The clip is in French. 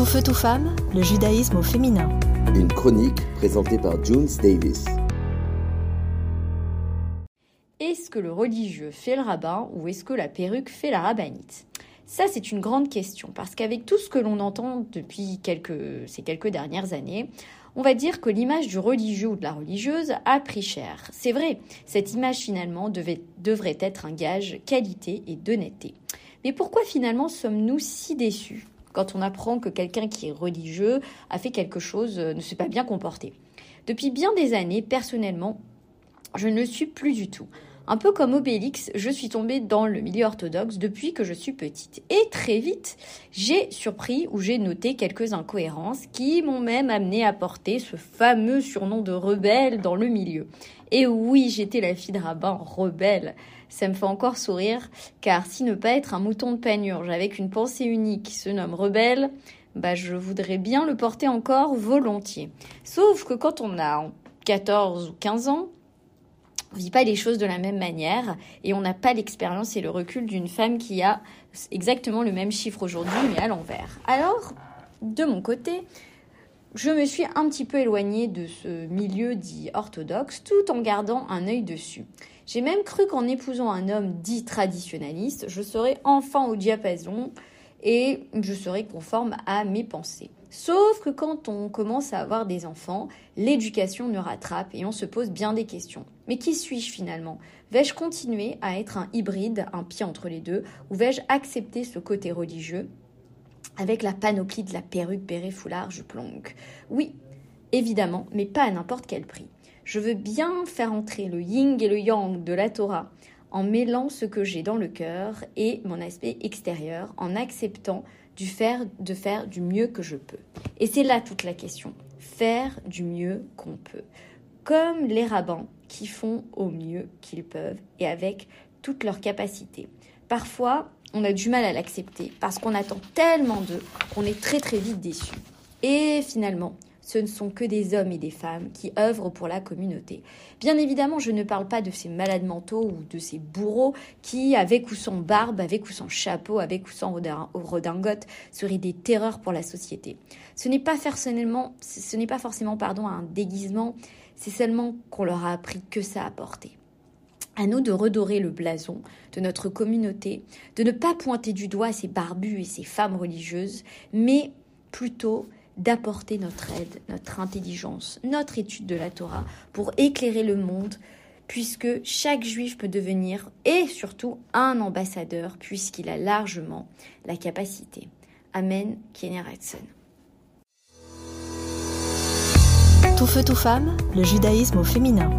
Tout feu, tout femme, le judaïsme au féminin. Une chronique présentée par Junes Davis. Est-ce que le religieux fait le rabbin ou est-ce que la perruque fait la rabbinite? Ça, c'est une grande question parce qu'avec tout ce que l'on entend depuis quelques, ces quelques dernières années, on va dire que l'image du religieux ou de la religieuse a pris cher. C'est vrai, cette image finalement devait, devrait être un gage qualité et d'honnêteté. Mais pourquoi finalement sommes-nous si déçus? Quand on apprend que quelqu'un qui est religieux a fait quelque chose, euh, ne s'est pas bien comporté Depuis bien des années, personnellement, je ne le suis plus du tout. Un peu comme Obélix, je suis tombée dans le milieu orthodoxe depuis que je suis petite. Et très vite, j'ai surpris ou j'ai noté quelques incohérences qui m'ont même amené à porter ce fameux surnom de rebelle dans le milieu. Et oui, j'étais la fille de rabbin rebelle. Ça me fait encore sourire, car si ne pas être un mouton de panurge avec une pensée unique qui se nomme rebelle, bah je voudrais bien le porter encore volontiers. Sauf que quand on a 14 ou 15 ans, on vit pas les choses de la même manière et on n'a pas l'expérience et le recul d'une femme qui a exactement le même chiffre aujourd'hui mais à l'envers. Alors, de mon côté, je me suis un petit peu éloignée de ce milieu dit orthodoxe tout en gardant un œil dessus. J'ai même cru qu'en épousant un homme dit traditionnaliste, je serais enfin au diapason et je serais conforme à mes pensées. Sauf que quand on commence à avoir des enfants, l'éducation nous rattrape et on se pose bien des questions. Mais qui suis-je finalement? Vais-je continuer à être un hybride, un pied entre les deux, ou vais-je accepter ce côté religieux? Avec la panoplie de la perruque, béret, foulard, jupe longue Oui, évidemment, mais pas à n'importe quel prix. Je veux bien faire entrer le yin et le yang de la Torah en mêlant ce que j'ai dans le cœur et mon aspect extérieur, en acceptant de faire du mieux que je peux. Et c'est là toute la question. Faire du mieux qu'on peut. Comme les rabbins qui font au mieux qu'ils peuvent et avec toutes leurs capacités. Parfois, on a du mal à l'accepter parce qu'on attend tellement d'eux qu'on est très très vite déçu. Et finalement, ce ne sont que des hommes et des femmes qui œuvrent pour la communauté. Bien évidemment, je ne parle pas de ces malades mentaux ou de ces bourreaux qui, avec ou sans barbe, avec ou sans chapeau, avec ou sans redingote, seraient des terreurs pour la société. Ce n'est pas forcément, ce n'est pas forcément pardon, un déguisement, c'est seulement qu'on leur a appris que ça porter. À nous de redorer le blason de notre communauté, de ne pas pointer du doigt ces barbus et ces femmes religieuses, mais plutôt d'apporter notre aide, notre intelligence, notre étude de la Torah pour éclairer le monde, puisque chaque juif peut devenir, et surtout, un ambassadeur, puisqu'il a largement la capacité. Amen, Kenyaretson. Tout feu, tout femme, le judaïsme au féminin.